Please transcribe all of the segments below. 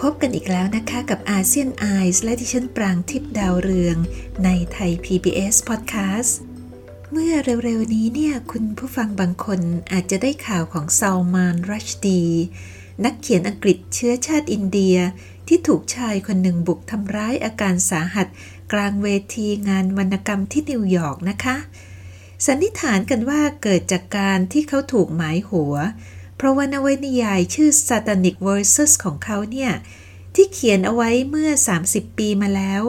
พบกันอีกแล้วนะคะกับอาเซียนไอส์และดิฉันปรางทิพดาวเรือง ในไทย PBS Podcast เมื่อเร็วๆนี้เนี่ยคุณผู้ฟังบางคนอาจจะได้ข่าวของซาลมานรัชดี นักเขียนอังกฤษเชื้อชาติอินเดียที่ถูกชายคนหนึ่งบุกทำร้ายอาการสาหัส กลางเวทีงานวรรณกรรมที่นิวยอร์กนะคะ สันนิษฐานกันว่าเกิดจากการที่เขาถูกหมายหัว เพราะว่านวนิยายชื่อ Satanic Verses ของเขาเนี่ย ที่เขียนเอาไว้เมื่อ 30 ปีมาแล้ว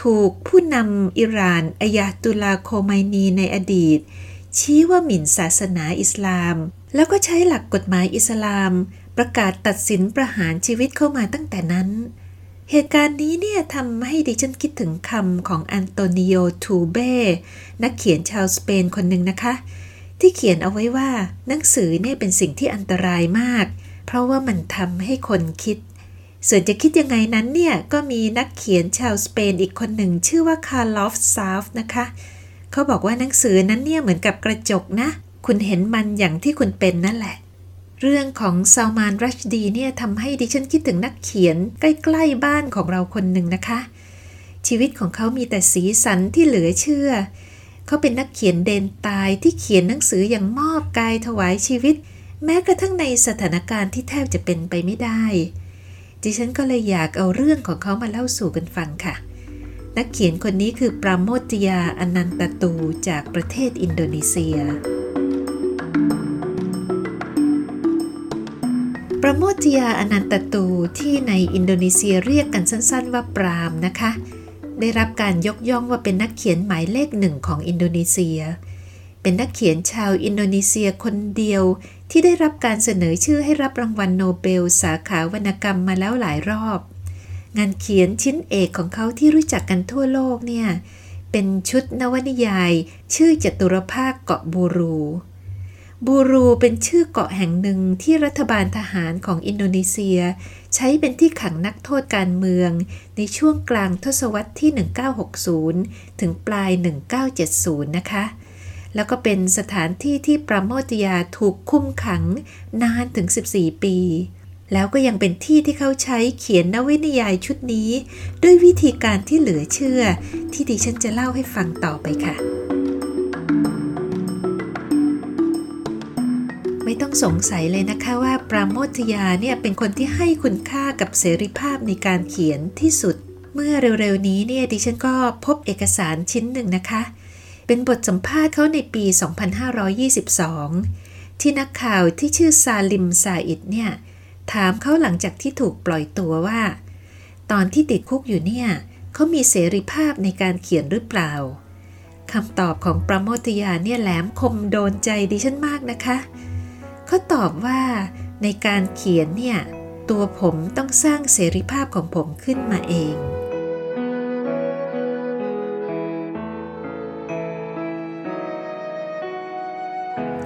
ถูกผู้นำอิหร่านอายาตุลาโคไมนีในอดีต ชี้ว่าหมิ่นศาสนาอิสลาม แล้วก็ใช้หลักกฎหมายอิสลาม ประกาศตัดสินประหารชีวิตเขามาตั้งแต่นั้นเหตุการณ์นี้เนี่ยทำให้ดิฉันคิดถึงคำของอันโตนิโอ ทูเบ้ นักเขียนชาวสเปนคนหนึ่งนะคะ ที่เขียนเอาไว้ว่า หนังสือเนี่ยเป็นสิ่งที่อันตรายมาก เพราะว่ามันทำให้คนคิด ส่วนจะคิดยังไงนั้นเนี่ย ก็มีนักเขียนชาวสเปนอีกคนหนึ่ง ชื่อว่าคาร์ลอสซาฟอนนะคะ เขาบอกว่าหนังสือนั้นเนี่ยเหมือนกับกระจกนะ คุณเห็นมันอย่างที่คุณเป็นนั่นแหละ เรื่องของซาลมานรัชดีเนี่ยทำให้ดิฉันคิดถึงนักเขียนใกล้ๆบ้านของเราคนหนึ่งนะคะ ชีวิตของเขามีแต่สีสันที่เหลือเชื่อ เขาเป็นนักเขียนเดนตายที่เขียนหนังสืออย่างมอบกายถวายชีวิต แม้กระทั่งในสถานการณ์ที่แทบจะเป็นไปไม่ได้ ดิฉันก็เลยอยากเอาเรื่องของเขามาเล่าสู่กันฟังค่ะ นักเขียนคนนี้คือปราโมทยาอนันตตูจากประเทศอินโดนีเซีย ประโมทยาอนันตตูที่ในอินโดนีเซียเรียกกันสั้น ๆ ว่าปรามนะคะ ได้รับการยกย่องว่าเป็นนักเขียนหมายเลขหนึ่งของอินโดนีเซีย เป็นนักเขียนชาวอินโดนีเซียคนเดียวที่ได้รับการเสนอชื่อให้รับรางวัลโนเบล สาขาวรรณกรรมมาแล้วหลายรอบ งานเขียนชิ้นเอกของเขาที่รู้จักกันทั่วโลกเนี่ยเป็นชุดนวนิยาย ชื่อจตุรภาคเกาะบูรู บูรูเป็นชื่อเกาะแห่งหนึ่งที่รัฐบาลทหารของอินโดนีเซีย ใช้เป็นที่ขังนักโทษการเมือง ในช่วงกลางทศวรรษที่ 1960 ถึงปลาย 1970 นะคะ แล้วก็เป็นสถานที่ที่ปราโมทยาถูกคุมขังนานถึง 14 ปี แล้วก็ยังเป็นที่ที่เขาใช้เขียนนวนิยายชุดนี้ ด้วยวิธีการที่เหลือเชื่อ ที่ดิฉันจะเล่าให้ฟังต่อไปค่ะ ไม่ต้องสงสัยเลยนะคะว่าปราโมทยาเนี่ยเป็นคนที่ให้คุณค่ากับเสรีภาพในการเขียนที่สุด เมื่อเร็วๆนี้เนี่ยดิฉันก็พบเอกสารชิ้นหนึ่งนะคะ เป็นบทสัมภาษณ์เขาในปี 2522 ที่นักข่าวที่ชื่อซาลิมซาอิดเนี่ยถามเขาหลังจากที่ถูกปล่อยตัวว่า ตอนที่ติดคุกอยู่เนี่ยเขามีเสรีภาพในการเขียนหรือเปล่าคำตอบของปราโมทยาเนี่ยแหลมคมโดนใจดิฉันมากนะคะเเขาตอบว่าในการเขียนเนี่ย ตัวผมต้องสร้างเสรีภาพของผมขึ้นมาเอง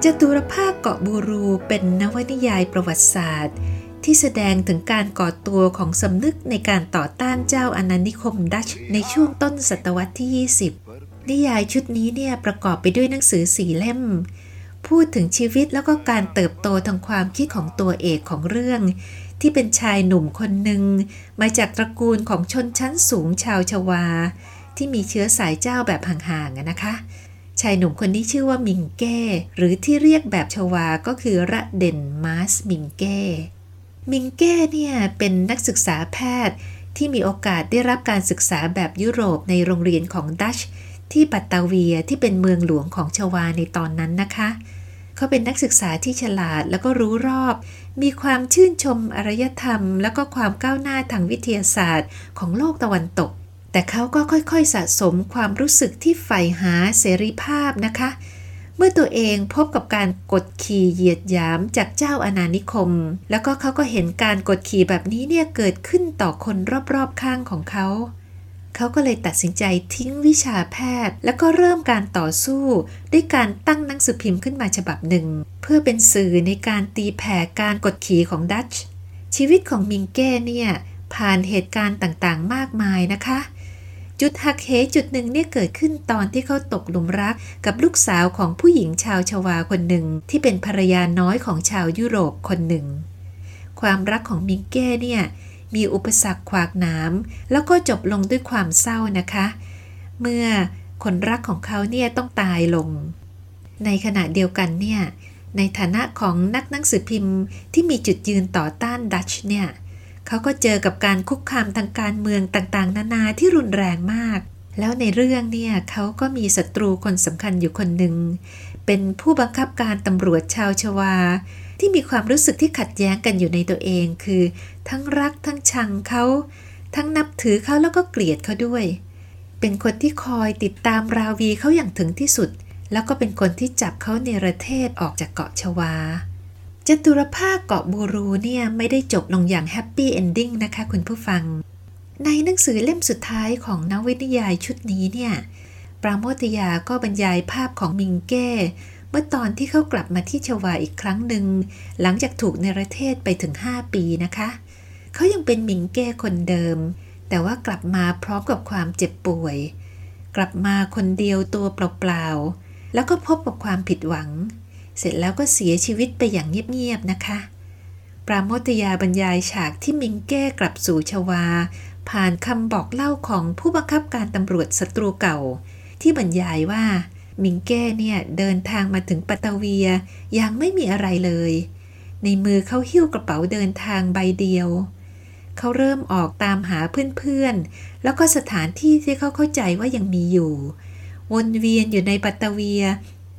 จตุรภาคเกาะบูรูเป็นนวนิยายประวัติศาสตร์ ที่แสดงถึงการก่อตัวของสำนึกในการต่อต้านเจ้าอาณานิคมดัชในช่วงต้นศตวรรษที่ 20 นิยายชุดนี้เนี่ยประกอบไปด้วยหนังสือสี่เล่ม พูดถึงชีวิตแล้วก็การเติบโตทางความคิดของตัวเอกของเรื่อง ที่เป็นชายหนุ่มคนหนึ่งมาจากตระกูลของชนชั้นสูงชาวชวา ที่มีเชื้อสายเจ้าแบบห่างๆนะคะ ชายหนุ่มคนนี้ชื่อว่ามิงเก้ หรือที่เรียกแบบชวาก็คือระเด่นมาสมิงเก้ มิงเก้เนี่ยเป็นนักศึกษาแพทย์ที่มีโอกาสได้รับการศึกษาแบบยุโรปในโรงเรียนของดัชที่บัตตาเวียที่เป็นเมืองหลวงของชวาในตอนนั้นนะคะ เขาเป็นนักศึกษาที่ฉลาดแล้วก็รู้รอบ มีความชื่นชมอารยธรรม แล้วก็ความก้าวหน้าทางวิทยาศาสตร์ของโลกตะวันตก แต่เขาก็ค่อยๆสะสมความรู้สึกที่ใฝ่หาเสรีภาพนะคะ เมื่อตัวเองพบกับการกดขี่เหยียดหยามจากเจ้าอาณานิคม แล้วก็เขาก็เห็นการกดขี่แบบนี้เนี่ยเกิดขึ้นต่อคนรอบๆข้างของเขา เขาก็เลยตัดสินใจทิ้งวิชาแพทย์ แล้วก็เริ่มการต่อสู้ด้วยการตั้งหนังสือพิมพ์ขึ้นมาฉบับหนึ่ง เพื่อเป็นสื่อในการตีแผ่การกดขี่ของดัตช์ชีวิตของมิงเก้เนี่ยผ่านเหตุการณ์ต่างๆ มากมายนะคะ จุดหักเหจุดหนึ่งเนี่ยเกิดขึ้นตอนที่เขาตกหลุมรักกับลูกสาวของผู้หญิงชาวชวาคนหนึ่ง ที่เป็นภรรยาน้อยของชาวยุโรปคนหนึ่ง ความรักของมิงเก้เนี่ย มีอุปสรรคขวากหนาม แล้วก็จบลงด้วยความเศร้านะคะ เมื่อคนรักของเขาเนี่ยต้องตายลง ในขณะเดียวกันเนี่ยในฐานะของนักหนังสือพิมพ์ที่มีจุดยืนต่อต้านดัชเนี่ยเขาก็เจอกับการคุกคามทางการเมืองต่างๆ นานาที่รุนแรงมาก แล้วในเรื่องเนี่ยเขาก็มีศัตรูคนสำคัญอยู่คนหนึ่ง เป็นผู้บังคับการตำรวจชาวชวา ที่มีความรู้สึกที่ขัดแย้งกันอยู่ในตัวเอง คือ ทั้งรักทั้งชังเขาทั้งนับถือเขาแล้วก็เกลียดเขาด้วย เป็นคนที่คอยติดตามราวีเขาอย่างถึงที่สุด แล้วก็เป็นคนที่จับเขาเนรเทศออกจากเกาะชวาจตุรภาคเกาะบูรูเนี่ยไม่ได้จบลงอย่าง happy ending นะคะคุณผู้ฟัง ในหนังสือเล่มสุดท้ายของนวนิยายชุดนี้เนี่ย ปราโมทยาก็บรรยายภาพของมิงเก้ เมื่อตอนที่เขากลับมาที่ชวาอีกครั้งหนึ่ง หลังจากถูกในประเทศไปถึง 5 ปีนะคะ เขายังเป็นมิงเก้คนเดิม แต่ว่ากลับมาพร้อมกับความเจ็บป่วย กลับมาคนเดียวตัวเปล่าๆ แล้วก็พบกับความผิดหวัง เสร็จแล้วก็เสียชีวิตไปอย่างเงียบๆนะคะ ปราโมทยาบรรยายฉากที่มิงแก้กลับสู่ชวา ผ่านคำบอกเล่าของผู้บังคับการตำรวจศัตรูเก่า ที่บรรยายว่า มิงแก้เนี่ยเดินทางมาถึงปัตเวียยังไม่มีอะไรเลย ในมือเขาหิ้วกระเป๋าเดินทางใบเดียว เขาเริ่มออกตามหาเพื่อนๆ แล้วก็สถานที่ที่เขาเข้าใจว่ายังมีอยู่ วนเวียนอยู่ในปัตเวีย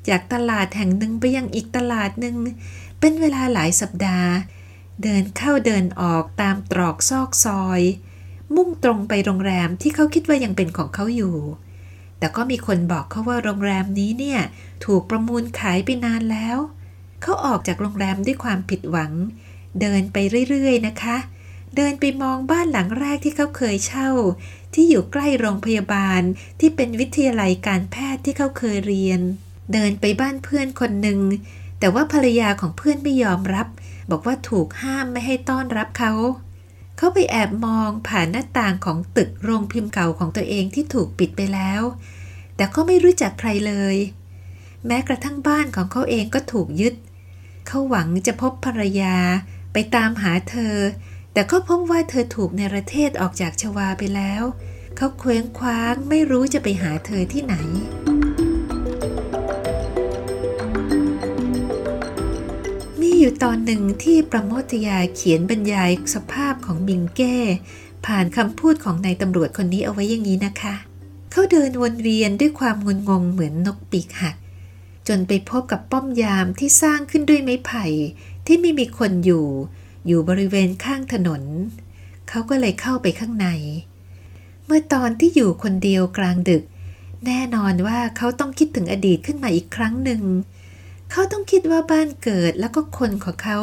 จากตลาดแห่งหนึ่งไปยังอีกตลาดหนึ่ง เป็นเวลาหลายสัปดาห์ เดินเข้าเดินออกตามตรอกซอกซอย มุ่งตรงไปโรงแรมที่เขาคิดว่ายังเป็นของเขาอยู่ แต่ก็มีคนบอกเขาว่าโรงแรมนี้เนี่ย ถูกประมูลขายไปนานแล้ว เขาออกจากโรงแรมด้วยความผิดหวัง เดินไปเรื่อยๆนะคะ เดินไปมองบ้านหลังแรกที่เขาเคยเช่า ที่อยู่ใกล้โรงพยาบาลที่เป็นวิทยาลัยการแพทย์ที่เขาเคยเรียน เดินไปบ้านเพื่อนคนหนึ่งแต่ว่าภรรยาของเพื่อนไม่ยอมรับ บอกว่าถูกห้ามไม่ให้ต้อนรับเขา เขาไปแอบมองผ่านหน้าต่างของตึกโรงพิมพ์เก่าของตัวเองที่ถูกปิดไปแล้ว แต่ก็ไม่รู้จักใครเลย แม้กระทั่งบ้านของเขาเองก็ถูกยึด เขาหวังจะพบภรรยาไปตามหาเธอ แต่ก็พบว่าเธอถูกในประเทศออกจากชวาไปแล้ว เขาเคว้งคว้างไม่รู้จะไปหาเธอที่ไหน อยู่ตอนหนึ่งที่ประโมทยาเขียนบรรยายสภาพของมิงแก้ ผ่านคำพูดของนายตำรวจคนนี้เอาไว้อย่างนี้นะคะ เขาเดินวนเวียนด้วยความงุนงงเหมือนนกปีกหัก จนไปพบกับป้อมยามที่สร้างขึ้นด้วยไม้ไผ่ที่ไม่มีคนอยู่ อยู่บริเวณข้างถนน เขาก็เลยเข้าไปข้างใน เมื่อตอนที่อยู่คนเดียวกลางดึก แน่นอนว่าเขาต้องคิดถึงอดีตขึ้นมาอีกครั้งหนึ่งเเขาต้องคิดว่าบ้านเกิดแล้วก็คนของเขา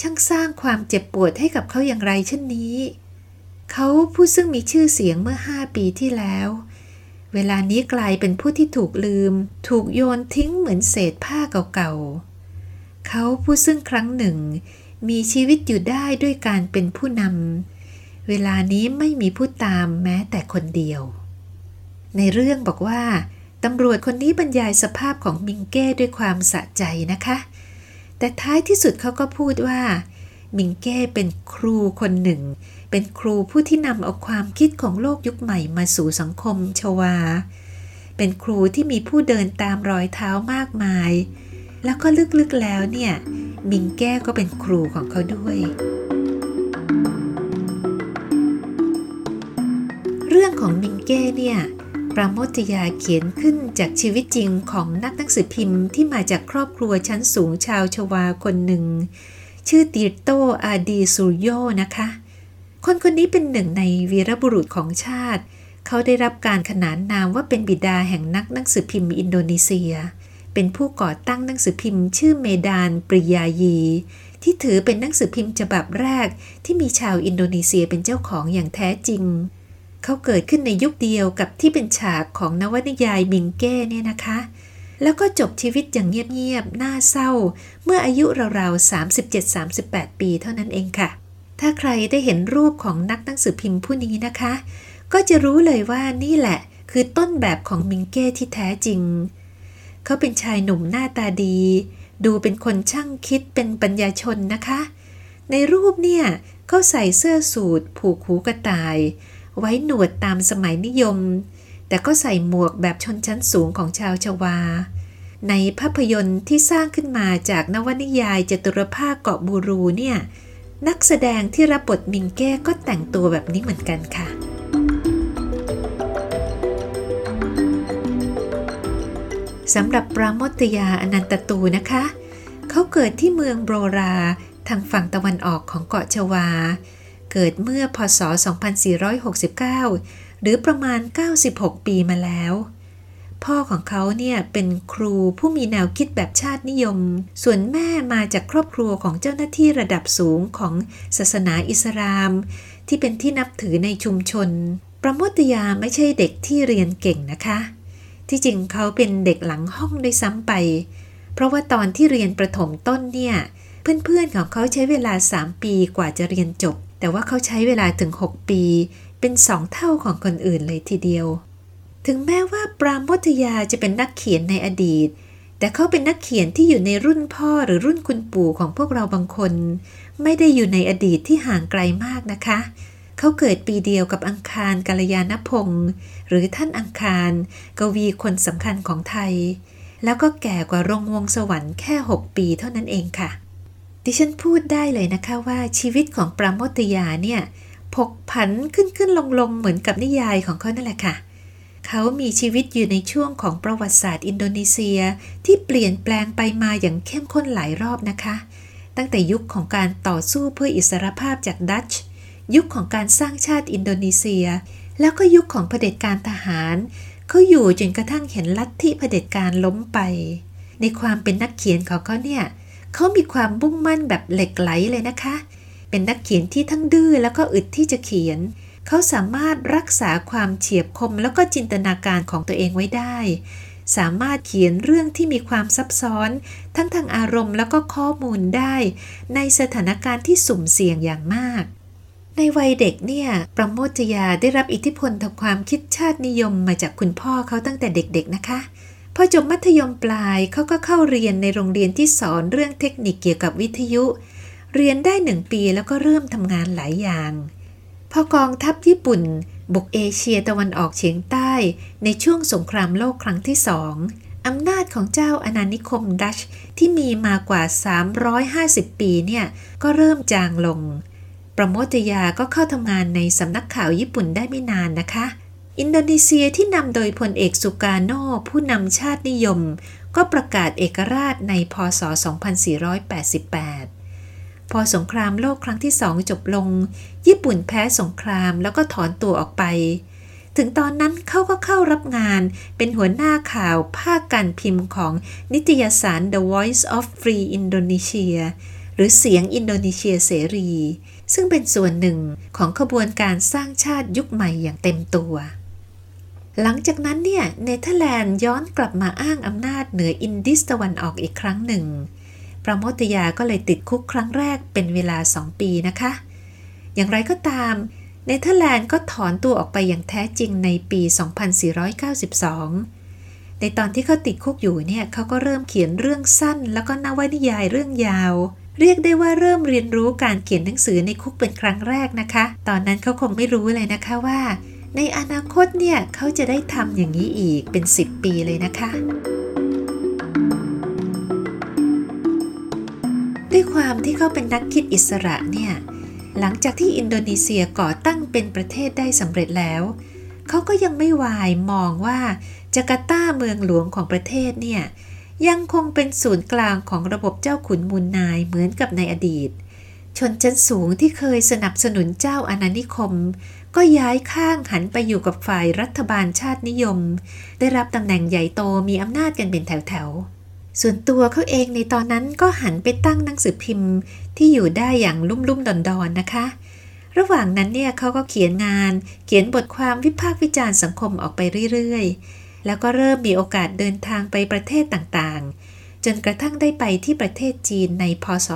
ช่างสร้างความเจ็บปวดให้กับเขาอย่างไรเช่นนี้ เขาผู้ซึ่งมีชื่อเสียงเมื่อห้าปีที่แล้ว เวลานี้กลายเป็นผู้ที่ถูกลืม ถูกโยนทิ้งเหมือนเศษผ้าเก่าๆ เขาผู้ซึ่งครั้งหนึ่ง มีชีวิตอยู่ได้ด้วยการเป็นผู้นำเวลานี้ไม่มีผู้ตามแม้แต่คนเดียว ในเรื่องบอกว่า ตำรวจคนนี้บรรยายสภาพของมิงเก้ด้วยความสะใจนะคะ แต่ท้ายที่สุดเขาก็พูดว่า มิงเก้เป็นครูคนหนึ่ง เป็นครูผู้ที่นำเอาความคิดของโลกยุคใหม่มาสู่สังคมชวา เป็นครูที่มีผู้เดินตามรอยเท้ามากมาย แล้วก็ลึกๆแล้วเนี่ย มิงแก้ก็เป็นครูของเขาด้วยเรื่องของมิงเก้เนี่ย ปราโมทยาเขียนขึ้นจากชีวิตจริงของนักหนังสือพิมพ์ที่มาจากครอบครัวชั้นสูงชาวชวาคนหนึ่ง ชื่อติโตอาดีซูโยนะคะ คนคนนี้เป็นหนึ่งในวีรบุรุษของชาติ เขาได้รับการขนานนามว่าเป็นบิดาแห่งนักหนังสือพิมพ์อินโดนีเซียเเป็นผู้ก่อตั้งหนังสือพิมพ์ชื่อเมดานปริยายี ที่ถือเป็นหนังสือพิมพ์ฉบับแรกที่มีชาวอินโดนีเซียเป็นเจ้าของอย่างแท้จริง เขาเกิดขึ้นในยุคเดียวกับที่เป็นฉากของนวนิยายมิงเก้เนี่ยนะคะ แล้วก็จบชีวิตอย่างเงียบๆ น่าเศร้า เมื่ออายุราวๆ 37-38 ปีเท่านั้นเองค่ะ ถ้าใครได้เห็นรูปของนักหนังสือพิมพ์ผู้นี้นะคะ ก็จะรู้เลยว่านี่แหละ คือต้นแบบของมิงเก้ที่แท้จริง เขาเป็นชายหนุ่มหน้าตาดี ดูเป็นคนช่างคิดเป็นปัญญาชนนะคะ ในรูปเนี่ยเขาใส่เสื้อสูทผูกหูกระต่าย ไว้หนวดตามสมัยนิยม แต่ก็ใส่หมวกแบบชนชั้นสูงของชาวชวา ในภาพยนตร์ที่สร้างขึ้นมาจากนวนิยายจตุรภาคเกาะบูรูเนี่ยนักแสดงที่รับบทมิงแก้ก็แต่งตัวแบบนี้เหมือนกันค่ะ สำหรับปราโมทยาอนันตตูนะคะ เขาเกิดที่เมืองโบรา ทางฝั่งตะวันออกของเกาะชวา เกิดเมื่อพศ 2469 หรือประมาณ 96 ปีมาแล้ว พ่อของเขาเนี่ยเป็นครูผู้มีแนวคิดแบบชาตินิยม ส่วนแม่มาจากครอบครัวของเจ้าหน้าที่ระดับสูงของศาสนาอิสลาม ที่เป็นที่นับถือในชุมชน ประมทยาไม่ใช่เด็กที่เรียนเก่งนะคะ ที่จริงเขาเป็นเด็กหลังห้องด้วยซ้ำไป เพราะว่าตอนที่เรียนประถมต้นเนี่ยเพื่อนๆของเขาใช้เวลา 3 ปีกว่าจะเรียนจบ แต่ว่าเขาใช้เวลาถึง 6 ปี เป็นสองเท่าของคนอื่นเลยทีเดียว ถึงแม้ว่าปราโมทยาจะเป็นนักเขียนในอดีต แต่เขาเป็นนักเขียนที่อยู่ในรุ่นพ่อหรือรุ่นคุณปู่ของพวกเราบางคน ไม่ได้อยู่ในอดีตที่ห่างไกลมากนะคะ เขาเกิดปีเดียวกับอังคารกัลยาณพงศ์หรือท่านอังคาร กวีคนสำคัญของไทย แล้วก็แก่กว่ารงวงสวรรค์แค่ 6 ปีเท่านั้นเองค่ะ ดิฉันพูดได้เลยนะคะว่าชีวิตของปราโมทยาเนี่ยผกผันขึ้นขึ้นลงลงเหมือนกับนิยายของเขานั่นแหละค่ะ เขามีชีวิตอยู่ในช่วงของประวัติศาสตร์อินโดนีเซียที่เปลี่ยนแปลงไปมาอย่างเข้มข้นหลายรอบนะคะ ตั้งแต่ยุคของการต่อสู้เพื่ออิสรภาพจากดัตช์ยุคของการสร้างชาติอินโดนีเซีย แล้วก็ยุคของเผด็จการทหาร เขาอยู่จนกระทั่งเห็นลัทธิเผด็จการล้มไป ในความเป็นนักเขียนของเขาเนี่ยเขามีความมุ่งมั่นแบบเหล็กไหลเลยนะคะ เป็นนักเขียนที่ทั้งดื้อแล้วก็อึดที่จะเขียน เขาสามารถรักษาความเฉียบคมแล้วก็จินตนาการของตัวเองไว้ได้ สามารถเขียนเรื่องที่มีความซับซ้อน ทั้งทางอารมณ์แล้วก็ข้อมูลได้ ในสถานการณ์ที่สุ่มเสี่ยงอย่างมาก ในวัยเด็กเนี่ย ประโมทยาได้รับอิทธิพลทางความคิดชาตินิยมมาจากคุณพ่อเขาตั้งแต่เด็กๆนะคะ พอจบมัธยมปลายเขาก็เข้าเรียนในโรงเรียนที่สอนเรื่องเทคนิคเกี่ยวกับวิทยุ เรียนได้หนึ่งปีแล้วก็เริ่มทำงานหลายอย่าง พอกองทัพญี่ปุ่น บุกเอเชียตะวันออกเฉียงใต้ในช่วงสงครามโลกครั้งที่สองอำนาจของเจ้าอาณานิคมดัชที่มีมากว่า 350 ปีเนี่ยก็เริ่มจางลง ประโมทยาก็เข้าทำงานในสำนักข่าวญี่ปุ่นได้ไม่นานนะคะ อินโดนีเซียที่นำโดยพลเอกสุกาโนผู้นำชาตินิยม ก็ประกาศเอกราชในพศ 2488 พอสงครามโลกครั้งที่สองจบลง ญี่ปุ่นแพ้สงครามแล้วก็ถอนตัวออกไป ถึงตอนนั้นเขาก็เข้ารับงานเป็นหัวหน้าข่าวภาคการพิมพ์ของนิตยสาร The Voice of Free Indonesia หรือเสียงอินโดนีเซียเสรี ซึ่งเป็นส่วนหนึ่งของขบวนการสร้างชาติยุคใหม่อย่างเต็มตัว หลังจากนั้นเนี่ยเนเธอร์แลนด์ย้อนกลับมาอ้างอำนาจเหนืออินดิสตะวันออกอีกครั้งหนึ่ง ประโมทยาก็เลยติดคุกครั้งแรกเป็นเวลาสองปีนะคะ อย่างไรก็ตามเนเธอร์แลนด์ก็ถอนตัวออกไปอย่างแท้จริงในปี 2492 ในตอนที่เขาติดคุกอยู่เนี่ยเขาก็เริ่มเขียนเรื่องสั้น แล้วก็นวนิยายเรื่องยาว เรียกได้ว่าเริ่มเรียนรู้การเขียนหนังสือในคุกเป็นครั้งแรกนะคะ ตอนนั้นเขาคงไม่รู้เลยนะคะว่า ในอนาคตเนี่ยเขาจะได้ทำอย่างนี้อีกเป็น 10 ปีเลยนะคะ ด้วยความที่เขาเป็นนักคิดอิสระเนี่ยหลังจากที่อินโดนีเซียก่อตั้งเป็นประเทศได้สำเร็จแล้ว เขาก็ยังไม่วายมองว่าจาการ์ตาเมืองหลวงของประเทศเนี่ยยังคงเป็นศูนย์กลางของระบบเจ้าขุนมูลนายเหมือนกับในอดีต ชนชั้นสูงที่เคยสนับสนุนเจ้าอาณานิคม ก็ย้ายข้างหันไปอยู่กับฝ่ายรัฐบาลชาตินิยม ได้รับตำแหน่งใหญ่โตมีอำนาจกันเป็นแถวๆ ส่วนตัวเขาเองในตอนนั้นก็หันไปตั้งหนังสือพิมพ์ ที่อยู่ได้อย่างลุ่มๆดอนๆนะคะ ระหว่างนั้นเนี่ยเขาก็เขียนงาน เขียนบทความวิพากษ์วิจารณ์สังคมออกไปเรื่อยๆ แล้วก็เริ่มมีโอกาสเดินทางไปประเทศต่างๆ จนกระทั่งได้ไปที่ประเทศจีนในพศ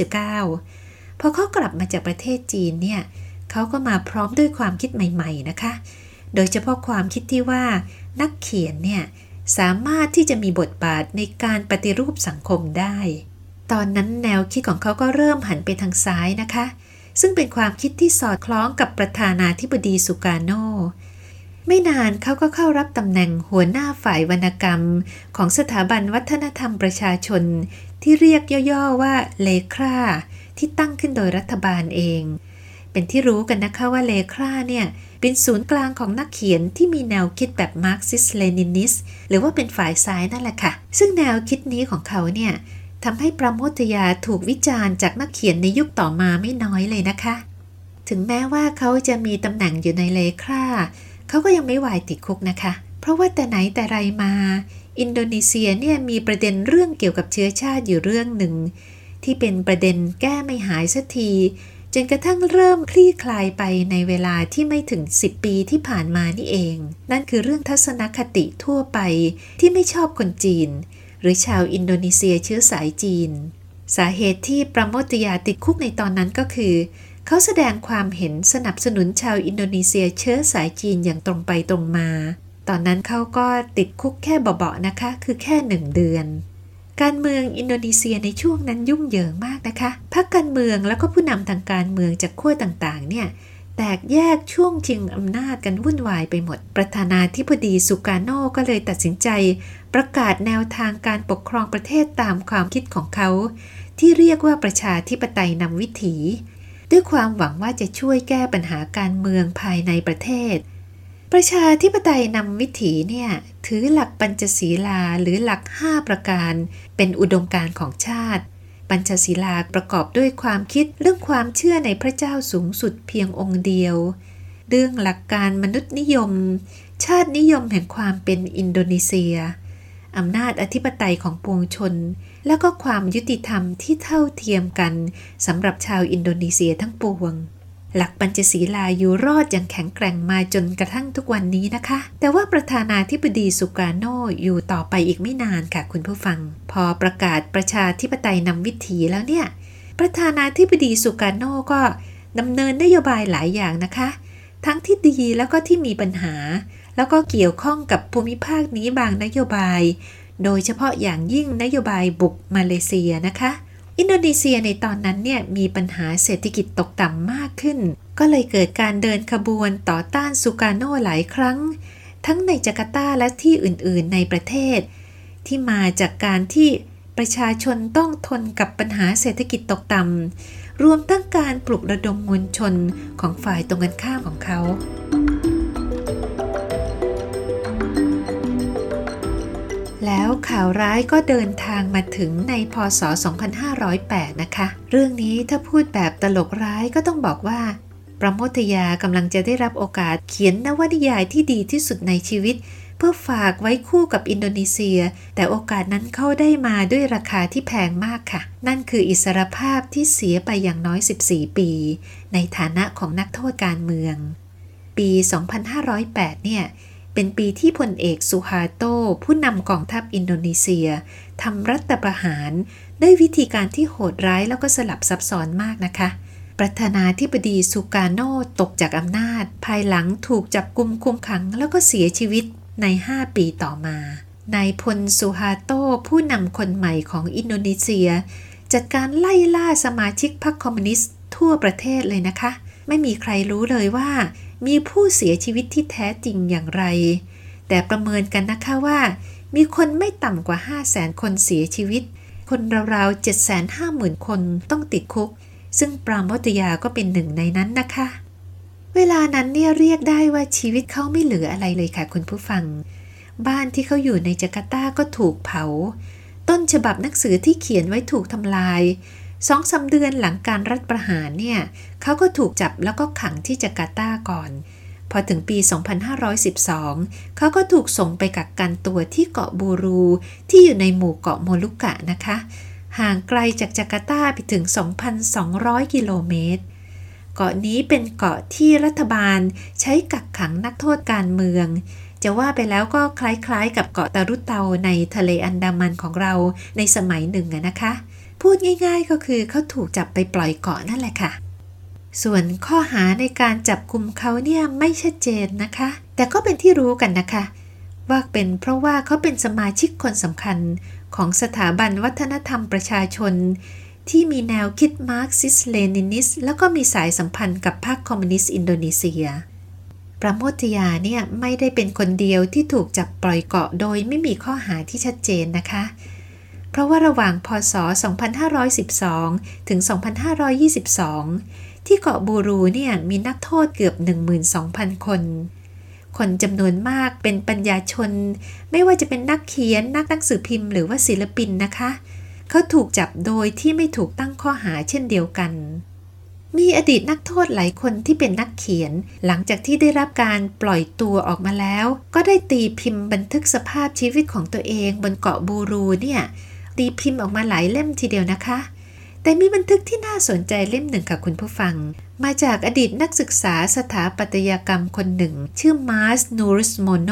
2499 พอเขากลับมาจากประเทศจีนเนี่ย เขาก็มาพร้อมด้วยความคิดใหม่ๆนะคะ โดยเฉพาะความคิดที่ว่านักเขียนเนี่ยสามารถที่จะมีบทบาทในการปฏิรูปสังคมได้ ตอนนั้นแนวคิดของเขาก็เริ่มหันไปทางซ้ายนะคะ ซึ่งเป็นความคิดที่สอดคล้องกับประธานาธิบดีสุกาโนไม่นานเขาก็เข้ารับตำแหน่งหัวหน้าฝ่ายวรรณกรรม ของสถาบันวัฒนธรรมประชาชน ที่เรียกย่อๆว่าเลคราที่ตั้งขึ้นโดยรัฐบาลเอง เป็นที่รู้กันนะคะว่าเลคราเนี่ยเป็นศูนย์กลางของนักเขียนที่มีแนวคิดแบบมาร์กซิสต์เลนินนิสต์หรือว่าเป็นฝ่ายซ้ายนั่นแหละค่ะ ซึ่งแนวคิดนี้ของเขาเนี่ยทำให้ปราโมทยาถูกวิจารณ์จากนักเขียนในยุคต่อมาไม่น้อยเลยนะคะ ถึงแม้ว่าเขาจะมีตำแหน่งอยู่ในเลคราเขาก็ยังไม่วายติดคุกนะคะ เพราะว่าแต่ไหนแต่ไรมา อินโดนีเซียเนี่ยมีประเด็นเรื่องเกี่ยวกับเชื้อชาติอยู่เรื่องหนึ่ง ที่เป็นประเด็นแก้ไม่หายสักที จนกระทั่งเริ่มคลี่คลายไปในเวลาที่ไม่ถึง 10 ปีที่ผ่านมานี่เอง นั่นคือเรื่องทัศนคติทั่วไปที่ไม่ชอบคนจีน หรือชาวอินโดนีเซียเชื้อสายจีน สาเหตุที่ปราโมทยาติดคุกในตอนนั้นก็คือ เขาแสดงความเห็นสนับสนุนชาวอินโดนีเซียเชื้อสายจีนอย่างตรงไปตรงมา ตอนนั้นเขาก็ติดคุกแค่เบาๆนะคะ คือแค่หนึ่งเดือน การเมืองอินโดนีเซียในช่วงนั้นยุ่งเหยิงมากนะคะ พรรคการเมืองแล้วก็ผู้นำทางการเมืองจากขั้วต่างๆ เนี่ยแตกแยกช่วงชิงอำนาจกันวุ่นวายไปหมด ประธานาธิบดีสุกาโนก็เลยตัดสินใจ ประกาศแนวทางการปกครองประเทศตามความคิดของเขา ที่เรียกว่าประชาธิปไตยนำวิถี ด้วยความหวังว่าจะช่วยแก้ปัญหาการเมืองภายในประเทศ ประชาธิปไตยนำวิถีเนี่ยถือหลักปัญจศีลาหรือหลัก 5 ประการ เป็นอุดมการณ์ของชาติ ปัญจศีลาประกอบด้วยความคิดเรื่องความเชื่อในพระเจ้าสูงสุดเพียงองค์เดียว เรื่องหลักการมนุษยนิยม ชาตินิยมแห่งความเป็นอินโดนีเซียอำนาจอธิปไตยของปวงชน แล้วก็ความยุติธรรมที่เท่าเทียมกันสำหรับชาวอินโดนีเซียทั้งปวง หลักปัญจศีลาอยู่รอดอย่างแข็งแกร่งมาจนกระทั่งทุกวันนี้นะคะ แต่ว่าประธานาธิบดีซูการ์โนอยู่ต่อไปอีกไม่นานค่ะคุณผู้ฟัง พอประกาศประชาธิปไตยนำวิถีแล้วเนี่ย ประธานาธิบดีสุกาโนก็ดำเนินนโยบายหลายอย่างนะคะ ทั้งที่ดีแล้วก็ที่มีปัญหา แล้วก็เกี่ยวข้องกับภูมิภาคนี้บางนโยบาย โดยเฉพาะอย่างยิ่งนโยบายบุกมาเลเซียนะคะ อินโดนีเซียในตอนนั้นเนี่ยมีปัญหาเศรษฐกิจตกต่ำมากขึ้น ก็เลยเกิดการเดินขบวนต่อต้านสุการโนหลายครั้ง ทั้งในจาการ์ตาและที่อื่นๆในประเทศ ที่มาจากการที่ประชาชนต้องทนกับปัญหาเศรษฐกิจตกต่ำรวมทั้งการปลุกระดมมวลชนของฝ่ายตรงกันข้ามของเขา ข่าวร้ายก็เดินทางมาถึงในพศ 2508 นะคะ เรื่องนี้ถ้าพูดแบบตลกร้ายก็ต้องบอกว่า ประโมทยากำลังจะได้รับโอกาสเขียนนวนิยายที่ดีที่สุดในชีวิต เพื่อฝากไว้คู่กับอินโดนีเซีย แต่โอกาสนั้นเข้าได้มาด้วยราคาที่แพงมากค่ะ นั่นคืออิสรภาพที่เสียไปอย่างน้อย 14 ปี ในฐานะของนักโทษการเมือง ปี 2508 เนี่ย เป็นปีที่พลเอกสุฮาโต ผู้นำกองทัพอินโดนีเซียทำรัฐประหาร ด้วยวิธีการที่โหดร้ายแล้วก็สลับซับซ้อนมากนะคะ ประธานาธิบดีสุกาโนตกจากอำนาจ ภายหลังถูกจับกุมคุมขังแล้วก็เสียชีวิตใน 5 ปีต่อมานายพลสุฮาโต ผู้นำคนใหม่ของอินโดนีเซีย จัดการไล่ล่าสมาชิกพรรคคอมมิวนิสต์ทั่วประเทศเลยนะคะ ไม่มีใครรู้เลยว่า มีผู้เสียชีวิตที่แท้จริงอย่างไร แต่ประเมินกันนะคะว่า มีคนไม่ต่ำกว่า 5 0 0แสนคนเสียชีวิต คนราวๆ750,000 คนต้องติดคุก ซึ่งปราโมทยาก็เป็นหนึ่งในนั้นนะคะ เวลานั้นเนี่ยเรียกได้ว่าชีวิตเขาไม่เหลืออะไรเลยค่ะคุณผู้ฟัง บ้านที่เขาอยู่ในจาการ์ตาก็ถูกเผา ต้นฉบับหนังสือที่เขียนไว้ถูกทำลาย สองสาเดือนหลังการรัฐประหารเนี่ยเขาก็ถูกจับแล้วก็ขังที่จาการ์ตาก่อน พอถึงปี 2512 เขาก็ถูกส่งไปกักกันตัวที่เกาะบูรูที่อยู่ในหมู่เกาะโมลุกะนะคะ ห่างไกลจากจาการ์ตาไปถึง 2,200 กิโลเมตรเกาะนี้เป็นเกาะที่รัฐบาลใช้กักขังนักโทษการเมือง จะว่าไปแล้วก็คล้ายๆ กับเกาะตารุเตาในทะเลอันดามันของเราในสมัยหนึ่งนะคะ พูดง่าย ๆ ก็คือเขาถูกจับไปปล่อยเกาะนั่นแหละค่ะ ส่วนข้อหาในการจับกลุ่มเขาเนี่ยไม่ชัดเจนนะคะ แต่ก็เป็นที่รู้กันนะคะ ว่าเป็นเพราะว่าเขาเป็นสมาชิกคนสำคัญของสถาบันวัฒนธรรมประชาชน ที่มีแนวคิดมาร์กซิสต์เลนินนิสต์ แล้วก็มีสายสัมพันธ์กับพรรคคอมมิวนิสต์อินโดนีเซียปราโมทยาเนี่ยไม่ได้เป็นคนเดียวที่ถูกจับปล่อยเกาะโดยไม่มีข้อหาที่ชัดเจนนะคะ เพราะว่าระหว่างพศ 2512 ถึง 2522 ที่เกาะบูรูเนี่ยมีนักโทษเกือบ 12,000 คน คนจำนวนมากเป็นปัญญาชน ไม่ว่าจะเป็นนักเขียน นักหนังสือพิมพ์หรือว่าศิลปินนะคะ เขาถูกจับโดยที่ไม่ถูกตั้งข้อหาเช่นเดียวกันมีอดีตนักโทษหลายคนที่เป็นนักเขียน หลังจากที่ได้รับการปล่อยตัวออกมาแล้ว ก็ได้ตีพิมพ์บันทึกสภาพชีวิตของตัวเองบนเกาะบูรูเนี่ย ตีพิมพ์ออกมาหลายเล่มทีเดียวนะคะ แต่มีบันทึกที่น่าสนใจเล่มหนึ่งค่ะคุณผู้ฟัง มาจากอดีตนักศึกษาสถาปัตยกรรมคนหนึ่ง ชื่อมาร์สนูริสโมโน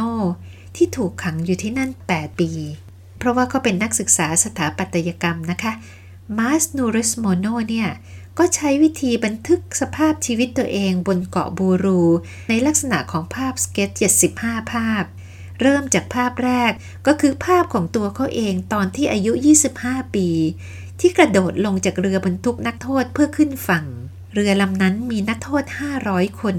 ที่ถูกขังอยู่ที่นั่น 8 ปี เพราะว่าเขาเป็นนักศึกษาสถาปัตยกรรมนะคะ มาร์สนูริสโมโนเนี่ยก็ใช้วิธีบันทึกสภาพชีวิตตัวเองบนเกาะบูรู ในลักษณะของภาพสเก็ต 75 ภาพ เริ่มจากภาพแรกก็คือภาพของตัวเขาเองตอนที่อายุ 25 ปี ที่กระโดดลงจากเรือบรรทุกนักโทษเพื่อขึ้นฝั่ง เรือลำนั้นมีนักโทษ 500 คน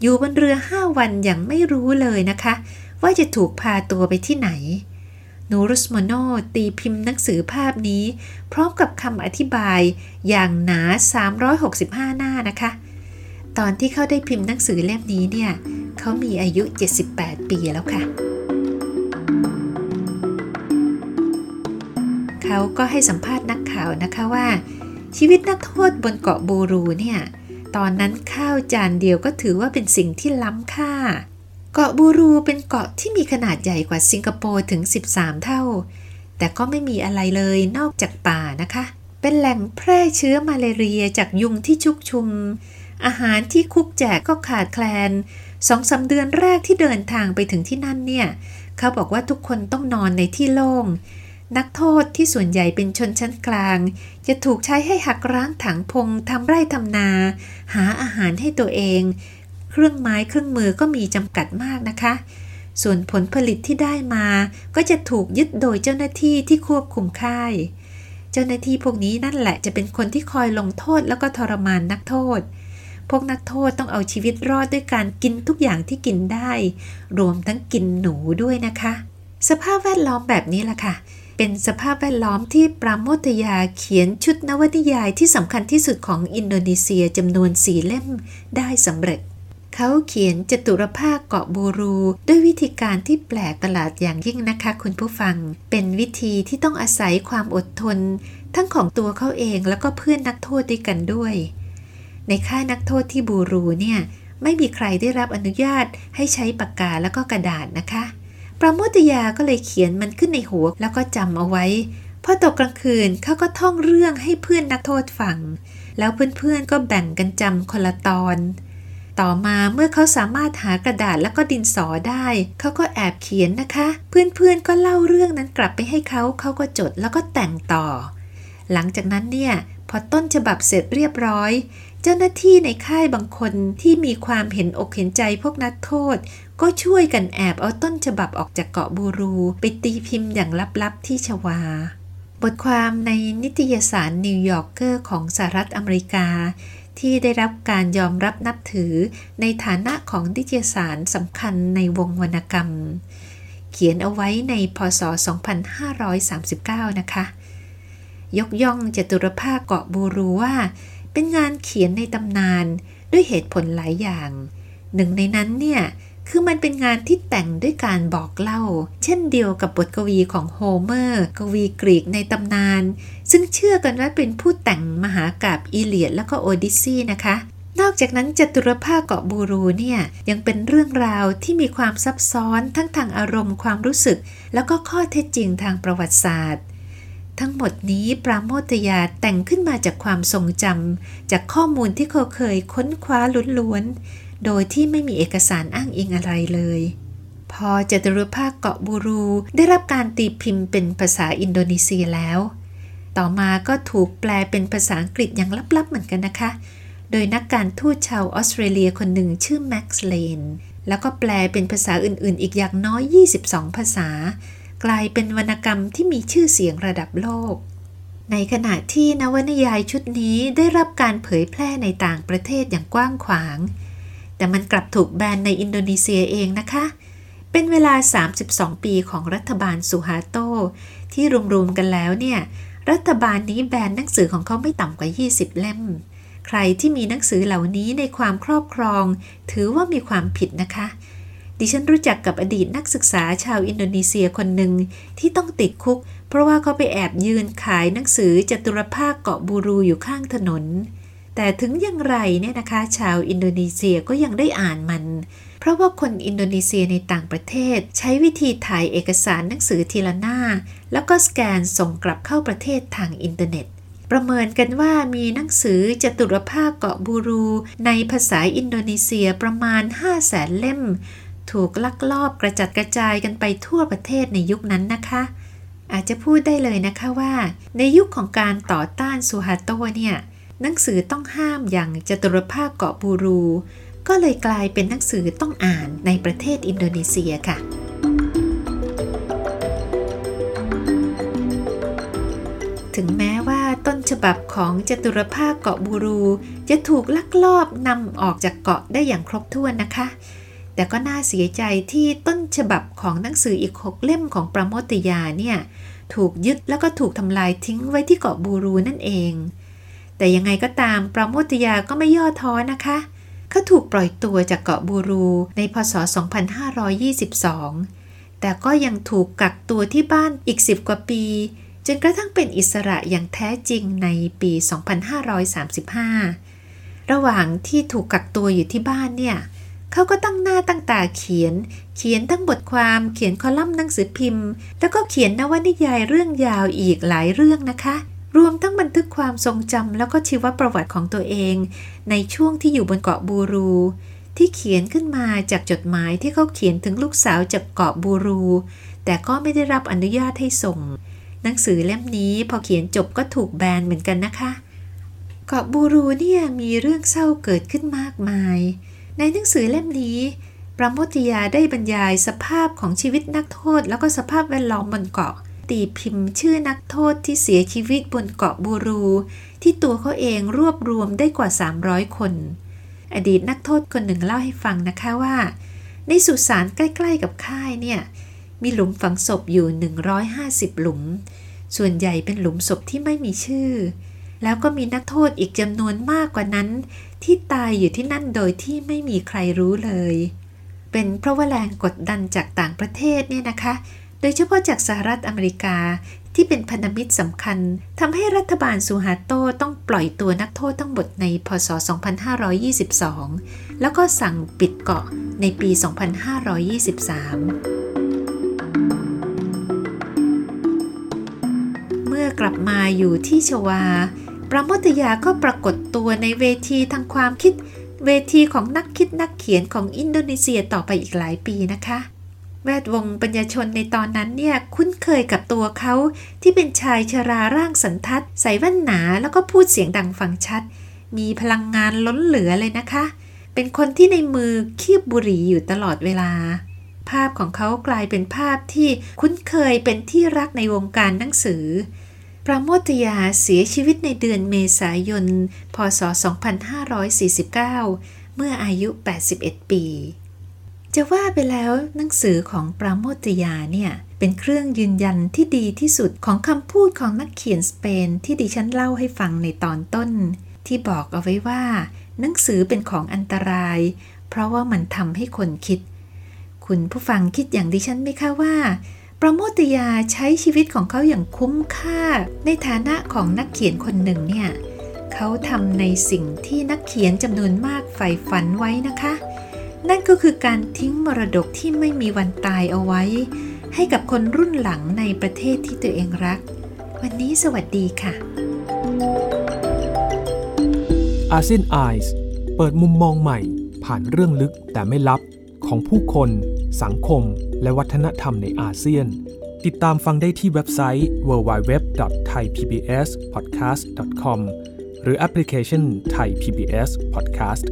อยู่บนเรือ 5 วันอย่างไม่รู้เลยนะคะ ว่าจะถูกพาตัวไปที่ไหนนูรุสโมโนตีพิมพ์หนังสือภาพนี้ พร้อมกับคำอธิบายอย่างหนา 365 หน้านะคะ ตอนที่เขาได้พิมพ์หนังสือเล่มนี้เนี่ยเขามีอายุ 78 ปีแล้วค่ะ เขาก็ให้สัมภาษณ์นักข่าวนะคะว่า ชีวิตนักโทษบนเกาะบูรูเนี่ยตอนนั้นข้าวจานเดียวก็ถือว่าเป็นสิ่งที่ล้ำค่า เกาะบูรูเป็นเกาะที่มีขนาดใหญ่กว่าสิงคโปร์ถึง 13 เท่า แต่ก็ไม่มีอะไรเลยนอกจากป่านะคะ เป็นแหล่งแพร่เชื้อมาเลเรียจากยุงที่ชุกชุม อาหารที่คุกแจกก็ขาดแคลนสองสาเดือนแรกที่เดินทางไปถึงที่นั่นเนี่ย เขาบอกว่าทุกคนต้องนอนในที่โล่ง นักโทษที่ส่วนใหญ่เป็นชนชั้นกลาง จะถูกใช้ให้หักร้างถังพงทำไร่ทำนา หาอาหารให้ตัวเอง เครื่องไม้เครื่องมือก็มีจำกัดมากนะคะ ส่วนผลผลิตที่ได้มา ก็จะถูกยึดโดยเจ้าหน้าที่ที่ควบคุมค่าย เจ้าหน้าที่พวกนี้นั่นแหละจะเป็นคนที่คอยลงโทษแล้วก็ทรมานนักโทษ พวกนักโทษต้องเอาชีวิตรอดด้วยการกินทุกอย่างที่กินได้ รวมทั้งกินหนูด้วยนะคะ สภาพแวดล้อมแบบนี้ล่ะค่ะ เป็นสภาพแวดล้อมที่ปราโมทยาเขียนชุดนวนิยายที่สำคัญที่สุดของอินโดนีเซียจำนวนสี่เล่มได้สำเร็จ เขาเขียนจตุรภาคเกาะบูรู ด้วยวิธีการที่แปลกประหลาดอย่างยิ่งนะคะคุณผู้ฟัง เป็นวิธีที่ต้องอาศัยความอดทน ทั้งของตัวเขาเองแล้วก็เพื่อนนักโทษด้วยกันด้วย ในค่ายนักโทษที่บูรูเนี่ยไม่มีใครได้รับอนุญาตให้ใช้ปากกาแล้วก็กระดาษนะคะ ปราโมทยาก็เลยเขียนมันขึ้นในหัวแล้วก็จำเอาไว้พอตกกลางคืนเขาก็ท่องเรื่องให้เพื่อนนักโทษฟัง แล้วเพื่อนๆก็แบ่งกันจำคนละตอน ต่อมาเมื่อเขาสามารถหากระดาษแล้วก็ดินสอได้ เขาก็แอบเขียนนะคะ เพื่อนๆก็เล่าเรื่องนั้นกลับไปให้เขาเขาก็จดแล้วก็แต่งต่อ หลังจากนั้นเนี่ยพอต้นฉบับเสร็จเรียบร้อย เจ้าหน้าที่ในค่ายบางคนที่มีความเห็นอกเห็นใจพวกนักโทษ ก็ช่วยกันแอบเอาต้นฉบับออกจากเกาะบูรู ไปตีพิมพ์อย่างลับๆที่ชวา บทความในนิตยสาร New Yorker ของสหรัฐอเมริกา ที่ได้รับการยอมรับนับถือในฐานะของนิตยสารสำคัญในวงวรรณกรรม เขียนเอาไว้ในพศ 2539 นะคะ ยกย่องจตุรภาคเกาะบูรูว่า เป็นงานเขียนในตำนานด้วยเหตุผลหลายอย่าง หนึ่งในนั้นเนี่ยคือมันเป็นงานที่แต่งด้วยการบอกเล่า เช่นเดียวกับบทกวีของโฮเมอร์กวีกรีกในตำนาน ซึ่งเชื่อกันว่าเป็นผู้แต่งมหากาบอีเลียดแล้วก็โอดิซีนะคะ นอกจากนั้นจตุรภาคเกาะบูรูเนี่ยยังเป็นเรื่องราวที่มีความซับซ้อนทั้งทางอารมณ์ความรู้สึก แล้วก็ข้อเท็จจริงทางประวัติศาสตร์ ทั้งหมดนี้ปราโมทยาแต่งขึ้นมาจากความทรงจำจากข้อมูลที่เขาเคยค้นคว้าล้วนๆ โดยที่ไม่มีเอกสารอ้างอิงอะไรเลย พอจตุรภาคเกาะบูรูได้รับการตีพิมพ์เป็นภาษาอินโดนีเซียแล้ว ต่อมาก็ถูกแปลเป็นภาษาอังกฤษอย่างลับๆเหมือนกันนะคะ โดยนักการทูตชาวออสเตรเลียคนหนึ่งชื่อแม็กซ์เลนแล้วก็แปลเป็นภาษาอื่นๆ อีกอย่างน้อย 22 ภาษา กลายเป็นวรรณกรรมที่มีชื่อเสียงระดับโลก ในขณะที่นวนิยายชุดนี้ได้รับการเผยแพร่ในต่างประเทศอย่างกว้างขวาง แต่มันกลับถูกแบนในอินโดนีเซียเองนะคะ เป็นเวลา 32 ปีของรัฐบาลสุฮาโต ที่รวมๆกันแล้วเนี่ย รัฐบาลนี้แบนหนังสือของเขาไม่ต่ำกว่า 20 เล่ม ใครที่มีหนังสือเหล่านี้ในความครอบครอง ถือว่ามีความผิดนะคะ ดิฉันรู้จักกับอดีตนักศึกษาชาวอินโดนีเซียคนหนึ่งที่ต้องติดคุก เพราะว่าเขาไปแอบยืนขายหนังสือจตุรภาคเกาะบูรูอยู่ข้างถนน แต่ถึงอย่างไรเนี่ยนะคะ ชาวอินโดนีเซียก็ยังได้อ่านมัน เพราะว่าคนอินโดนีเซียในต่างประเทศ ใช้วิธีถ่ายเอกสารหนังสือทีละหน้า แล้วก็สแกนส่งกลับเข้าประเทศทางอินเทอร์เน็ตประเมินกันว่ามีหนังสือจตุรภาคเกาะบูรู ในภาษาอินโดนีเซียประมาณ 5 0 0แสนเล่ม ถูกลักลอบกระจัดกระจายกันไปทั่วประเทศในยุคนั้นนะคะ อาจจะพูดได้เลยนะคะว่า ในยุคของการต่อต้านซูฮาโตเนี่ยหนังสือต้องห้ามอย่างจตุรภาคเกาะบูรู ก็เลยกลายเป็นหนังสือต้องอ่านในประเทศอินโดนีเซียค่ะ ถึงแม้ว่าต้นฉบับของจตุรภาคเกาะบูรู จะถูกลักลอบนำออกจากเกาะได้อย่างครบถ้วนนะคะ แต่ก็น่าเสียใจที่ต้นฉบับของหนังสืออีกหกเล่มของประโมทยาเนี่ยถูกยึดแล้วก็ถูกทำลายทิ้งไว้ที่เกาะบูรูนั่นเอง แต่ยังไงก็ตามประโมทยาก็ไม่ย่อท้อนะคะเขาถูกปล่อยตัวจากเกาะบูรูในพศ 2522 แต่ก็ยังถูกกักตัวที่บ้านอีก 10 กว่าปี จนกระทั่งเป็นอิสระอย่างแท้จริงในปี 2535 ระหว่างที่ถูกกักตัวอยู่ที่บ้านเนี่ย เขาก็ตั้งหน้าตั้งตาเขียน เขียนทั้งบทความเขียนคอลัมน์หนังสือพิมพ์ แล้วก็เขียนนวนิยายเรื่องยาวอีกหลายเรื่องนะคะ รวมทั้งบันทึกความทรงจำแล้วก็ชีวประวัติของตัวเอง ในช่วงที่อยู่บนเกาะบูรู ที่เขียนขึ้นมาจากจดหมายที่เขาเขียนถึงลูกสาวจากเกาะบูรู แต่ก็ไม่ได้รับอนุญาตให้ส่ง หนังสือเล่มนี้พอเขียนจบก็ถูกแบนเหมือนกันนะคะ เกาะบูรูเนี่ยมีเรื่องเศร้าเกิดขึ้นมากมาย ในหนังสือเล่มนี้ประโมทยาได้บรรยายสภาพของชีวิตนักโทษ แล้วก็สภาพแวดล้อมบนเกาะ ตีพิมพ์ชื่อนักโทษที่เสียชีวิตบนเกาะบูรู ที่ตัวเขาเองรวบรวมได้กว่า 300 คน อดีตนักโทษคนหนึ่งเล่าให้ฟังนะคะว่า ในสุสานใกล้ๆกับค่ายเนี่ย มีหลุมฝังศพอยู่ 150 หลุม ส่วนใหญ่เป็นหลุมศพที่ไม่มีชื่อ แล้วก็มีนักโทษอีกจำนวนมากกว่านั้น ที่ตายอยู่ที่นั่นโดยที่ไม่มีใครรู้เลย เป็นเพราะว่าแรงกดดันจากต่างประเทศเนี่ยนะคะ โดยเฉพาะจากสหรัฐอเมริกาที่เป็นพันธมิตรสำคัญทำให้รัฐบาลซูฮาโตต้องปล่อยตัวนักโทษทั้งหมดในพศ 2522 แล้วก็สั่งปิดเกาะในปี 2523มื่อกลับมาอยู่ที่ชวา ปราโมทยาก็ปรากฏตัวในเวทีทางความคิด เวทีของนักคิดนักเขียนของอินโดนีเซียต่อไปอีกหลายปีนะคะ แวดวงปัญญาชนในตอนนั้นเนี่ยคุ้นเคยกับตัวเขาที่เป็นชายชราร่างสันทัด ใส่แว่นหนาแล้วก็พูดเสียงดังฟังชัด มีพลังงานล้นเหลือเลยนะคะ เป็นคนที่ในมือคีบบุหรี่อยู่ตลอดเวลา ภาพของเขากลายเป็นภาพที่คุ้นเคยเป็นที่รักในวงการหนังสือ ปราโมทยาเสียชีวิตในเดือนเมษายน พศ 2549 เมื่ออายุ 81 ปี จะว่าไปแล้วหนังสือของปราโมทยาเนี่ยเป็นเครื่องยืนยันที่ดีที่สุดของคำพูดของนักเขียนสเปนที่ดิฉันเล่าให้ฟังในตอนต้น ที่บอกเอาไว้ว่า หนังสือเป็นของอันตราย เพราะว่ามันทำให้คนคิด คุณผู้ฟังคิดอย่างดิฉันไหมคะว่า ประโมทยาใช้ชีวิตของเขาอย่างคุ้มค่า ในฐานะของนักเขียนคนหนึ่งเนี่ยเขาทำในสิ่งที่นักเขียนจำนวนมากใฝ่ฝันไว้นะคะ นั่นก็คือการทิ้งมรดกที่ไม่มีวันตายเอาไว้ ให้กับคนรุ่นหลังในประเทศที่ตัวเองรัก วันนี้สวัสดีค่ะอาเซียนไอส์เปิดมุมมองใหม่ ผ่านเรื่องลึกแต่ไม่ลับของผู้คน สังคม และวัฒนธรรมในอาเซียน ติดตามฟังได้ที่เว็บไซต์ www.thaipbspodcast.com หรือแอปพลิเคชัน Thai PBS Podcast